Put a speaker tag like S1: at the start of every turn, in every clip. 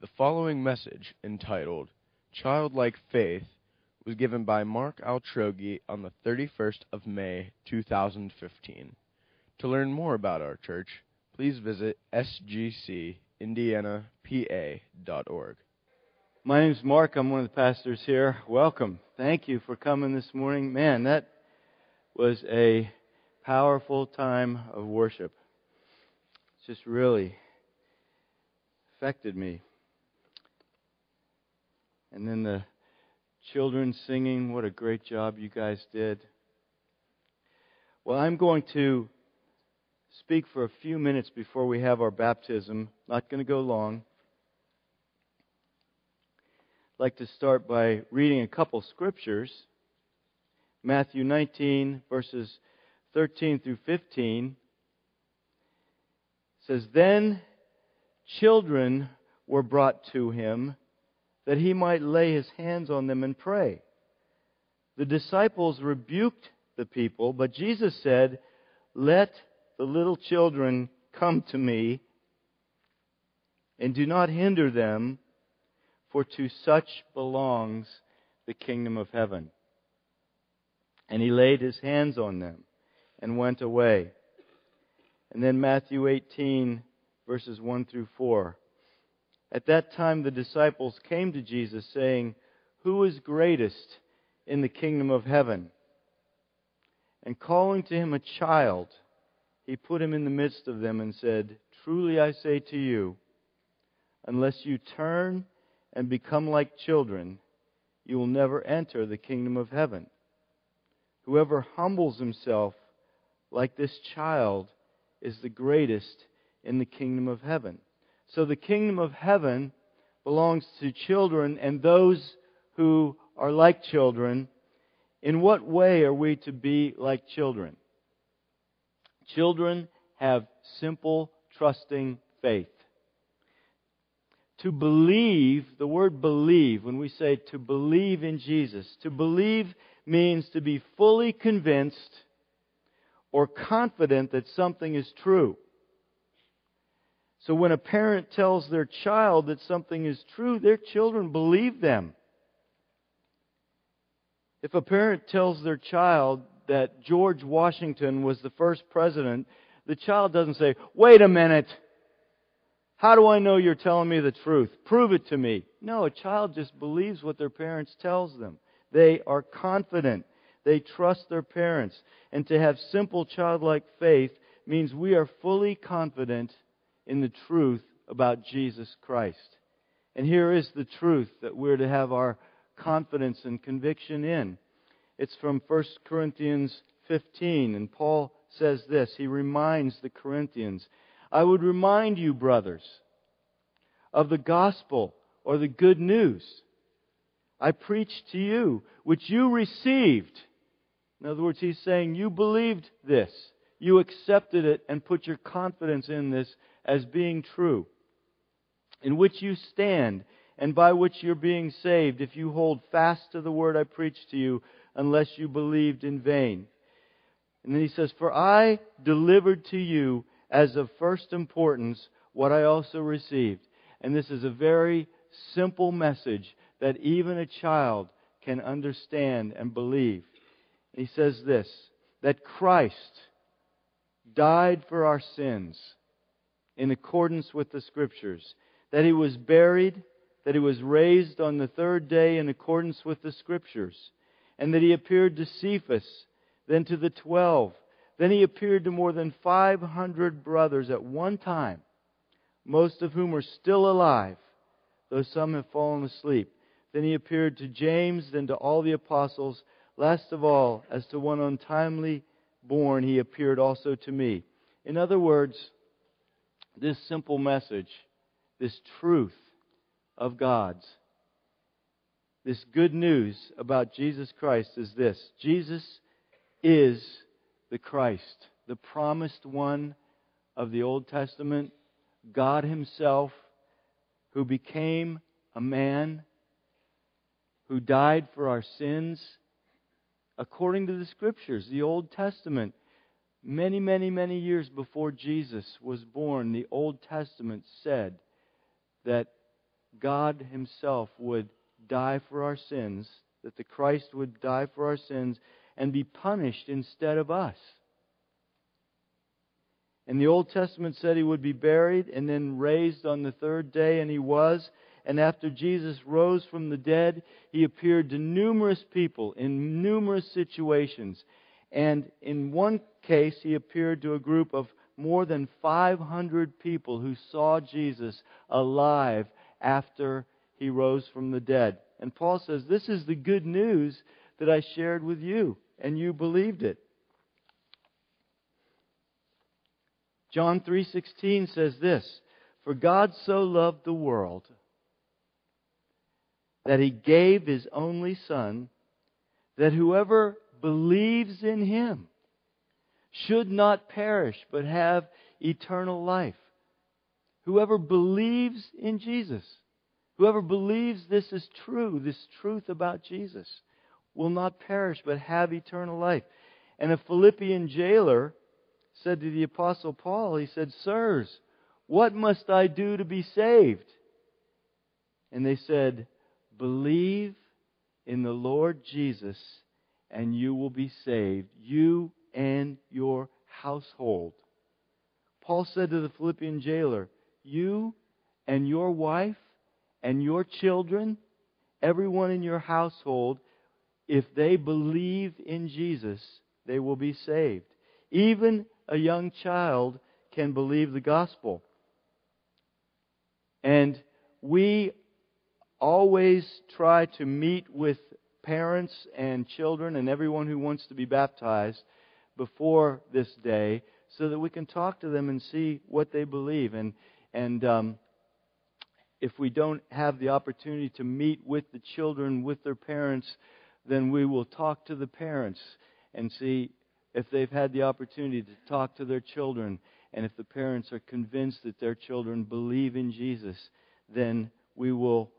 S1: The following message, entitled Childlike Faith, was given by Mark Altrogge on the 31st of May, 2015. To learn more about our church, please visit sgcindianapa.org.
S2: My name is Mark. I'm one of the pastors here. Welcome. Thank you for coming this morning. Man, that was a powerful time of worship. It's just really affected me. And then the children singing, what a great job you guys did. Well, I'm going to speak for a few minutes before we have our baptism. Not going to go long. I'd like to start by reading a couple scriptures. Matthew 19, verses 13 through 15 says, Then children were brought to him that he might lay his hands on them and pray. The disciples rebuked the people, but Jesus said, Let the little children come to me, and do not hinder them, for to such belongs the kingdom of heaven. And he laid his hands on them and went away. And then Matthew 18, verses 1 through 4. At that time, the disciples came to Jesus, saying, Who is greatest in the kingdom of heaven? And calling to him a child, he put him in the midst of them and said, Truly I say to you, unless you turn and become like children, you will never enter the kingdom of heaven. Whoever humbles himself like this child is the greatest in the kingdom of heaven. So the kingdom of heaven belongs to children and those who are like children. In what way are we to be like children? Children have simple, trusting faith. To believe, the word believe, when we say to believe in Jesus, to believe means to be fully convinced or confident that something is true. So when a parent tells their child that something is true, their children believe them. If a parent tells their child that George Washington was the first president, the child doesn't say, wait a minute. How do I know you're telling me the truth? Prove it to me. No, a child just believes what their parents tells them. They are confident. They trust their parents. And to have simple childlike faith means we are fully confident in the truth about Jesus Christ. And here is the truth that we're to have our confidence and conviction in. It's from 1 Corinthians 15, and Paul says this. He reminds the Corinthians, I would remind you, brothers, of the gospel or the good news I preached to you, which you received. In other words, he's saying you believed this. You accepted it and put your confidence in this as being true, in which you stand and by which you're being saved if you hold fast to the word I preached to you, unless you believed in vain. And then he says, For I delivered to you as of first importance what I also received. And this is a very simple message that even a child can understand and believe. He says this that Christ died for our sins in accordance with the Scriptures, that he was buried, that he was raised on the third day in accordance with the Scriptures, and that he appeared to Cephas, then to the twelve. Then he appeared to more than 500 brothers at one time, most of whom are still alive, though some have fallen asleep. Then he appeared to James, then to all the apostles. Last of all, as to one untimely born, he appeared also to me. In other words, this simple message, this truth of God's, this good news about Jesus Christ is this Jesus is the Christ, the promised one of the Old Testament, God Himself, who became a man, who died for our sins, according to the Scriptures, the Old Testament Many, many, many years before Jesus was born, the Old Testament said that God Himself would die for our sins, that the Christ would die for our sins and be punished instead of us. And the Old Testament said He would be buried and then raised on the third day, and He was. And after Jesus rose from the dead, He appeared to numerous people in numerous situations. And in one case, He appeared to a group of more than 500 people who saw Jesus alive after he rose from the dead. And Paul says, This is the good news that I shared with you, and you believed it. John 3:16 says this, "For God so loved the world that he gave his only son that whoever believes in him should not perish but have eternal life." Whoever believes in Jesus Whoever believes this is true, this truth about Jesus, will not perish but have eternal life. And a Philippian jailer said to the Apostle Paul, he said, Sirs, what must I do to be saved? And they said, Believe in the Lord Jesus, and you will be saved, you and your household. Paul said to the Philippian jailer, You and your wife and your children, everyone in your household, if they believe in Jesus, they will be saved. Even a young child can believe the gospel. And we always try to meet with parents and children and everyone who wants to be baptized before this day so that we can talk to them and see what they believe. And, and um, if we don't have the opportunity to meet with the children, with their parents, then we will talk to the parents and see if they've had the opportunity to talk to their children. And if the parents are convinced that their children believe in Jesus, then we will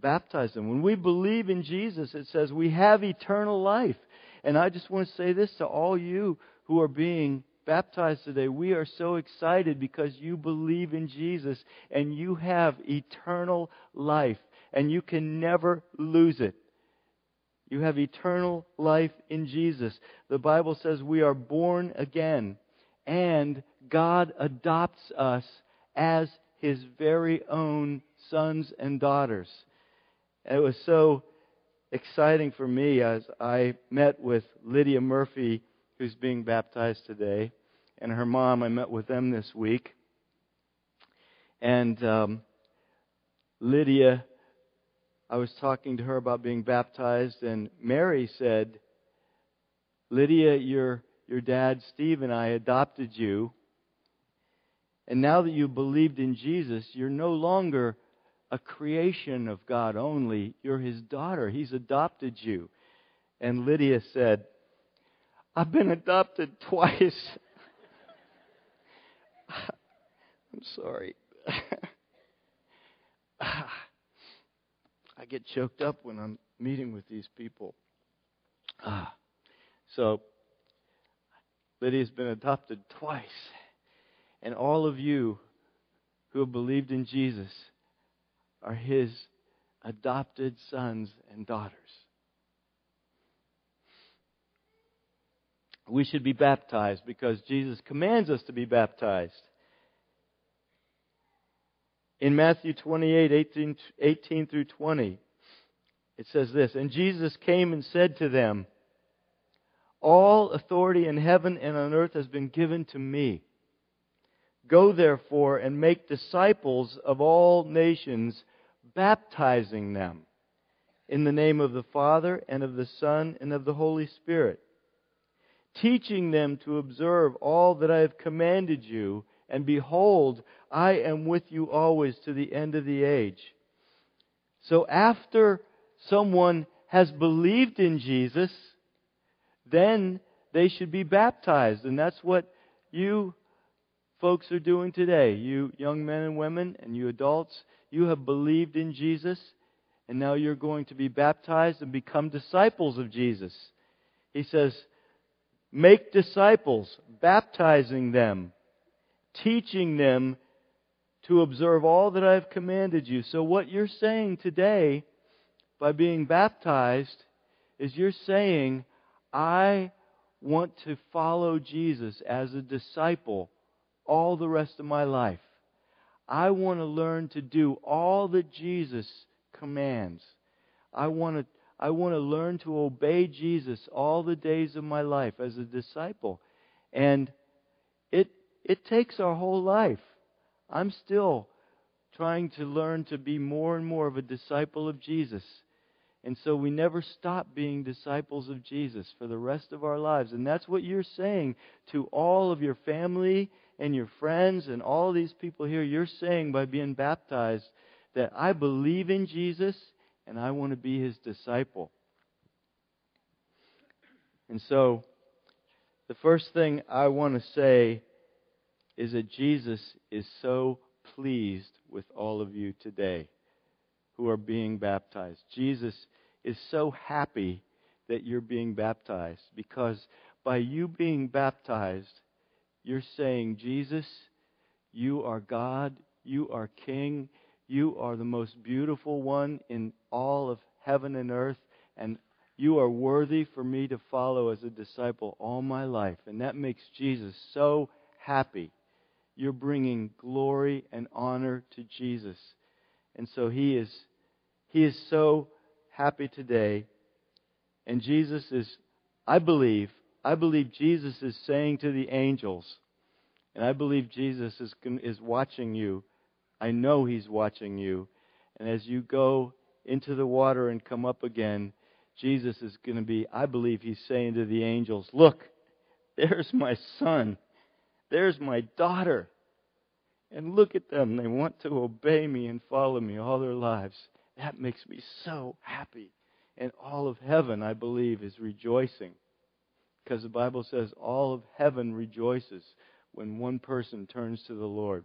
S2: baptize them. When we believe in Jesus, it says we have eternal life. And I just want to say this to all you who are being baptized today, we are so excited because you believe in Jesus and you have eternal life and you can never lose it. You have eternal life in Jesus. The Bible says we are born again and God adopts us as his very own sons and daughters. It was so exciting for me as I met with Lydia Murphy, who's being baptized today and her mom. I met with them this week. And um, Lydia, I was talking to her about being baptized, and Mary said, Lydia, your, your dad, Steve, and I adopted you. And now that you believed in Jesus, you're no longer a creation of God only. You're his daughter. He's adopted you. And Lydia said, I've been adopted twice. I'm sorry. I get choked up when I'm meeting with these people. Ah. So, Lydia's been adopted twice. And all of you who have believed in Jesus are his adopted sons and daughters. We should be baptized because Jesus commands us to be baptized. In Matthew 28, 18, 18 through 20, it says this And Jesus came and said to them, All authority in heaven and on earth has been given to me. Go therefore and make disciples of all nations, baptizing them in the name of the Father and of the Son and of the Holy Spirit, teaching them to observe all that I have commanded you and behold, I am with you always to the end of the age. So after someone has believed in Jesus, then they should be baptized. And that's what you folks are doing today. You young men and women and you adults, you have believed in Jesus, and now you're going to be baptized and become disciples of Jesus. He says, Make disciples, baptizing them teaching them to observe all that I have commanded you. So, what you're saying today by being baptized is you're saying, I want to follow Jesus as a disciple all the rest of my life. I want to learn to do all that Jesus commands. I want to I want to learn to obey Jesus all the days of my life as a disciple. And it it takes our whole life. I'm still trying to learn to be more and more of a disciple of Jesus. And so we never stop being disciples of Jesus for the rest of our lives. And that's what you're saying to all of your family and your friends and all these people here. You're saying by being baptized that I believe in Jesus and I want to be his disciple. And so the first thing I want to say is that Jesus is so pleased with all of you today who are being baptized. Jesus is so happy that you're being baptized because by you being baptized, you're saying, Jesus, you are God, you are King, you are the most beautiful one in all of heaven and earth, and you are worthy for me to follow as a disciple all my life. And that makes Jesus so happy you're bringing glory and honor to Jesus. And so he is he is so happy today. And Jesus is I believe I believe Jesus is saying to the angels and I believe Jesus is is watching you. I know he's watching you. And as you go into the water and come up again, Jesus is going to be I believe he's saying to the angels, "Look, there's my son." There's my daughter. And look at them. They want to obey me and follow me all their lives. That makes me so happy. And all of heaven, I believe, is rejoicing. Because the Bible says all of heaven rejoices when one person turns to the Lord.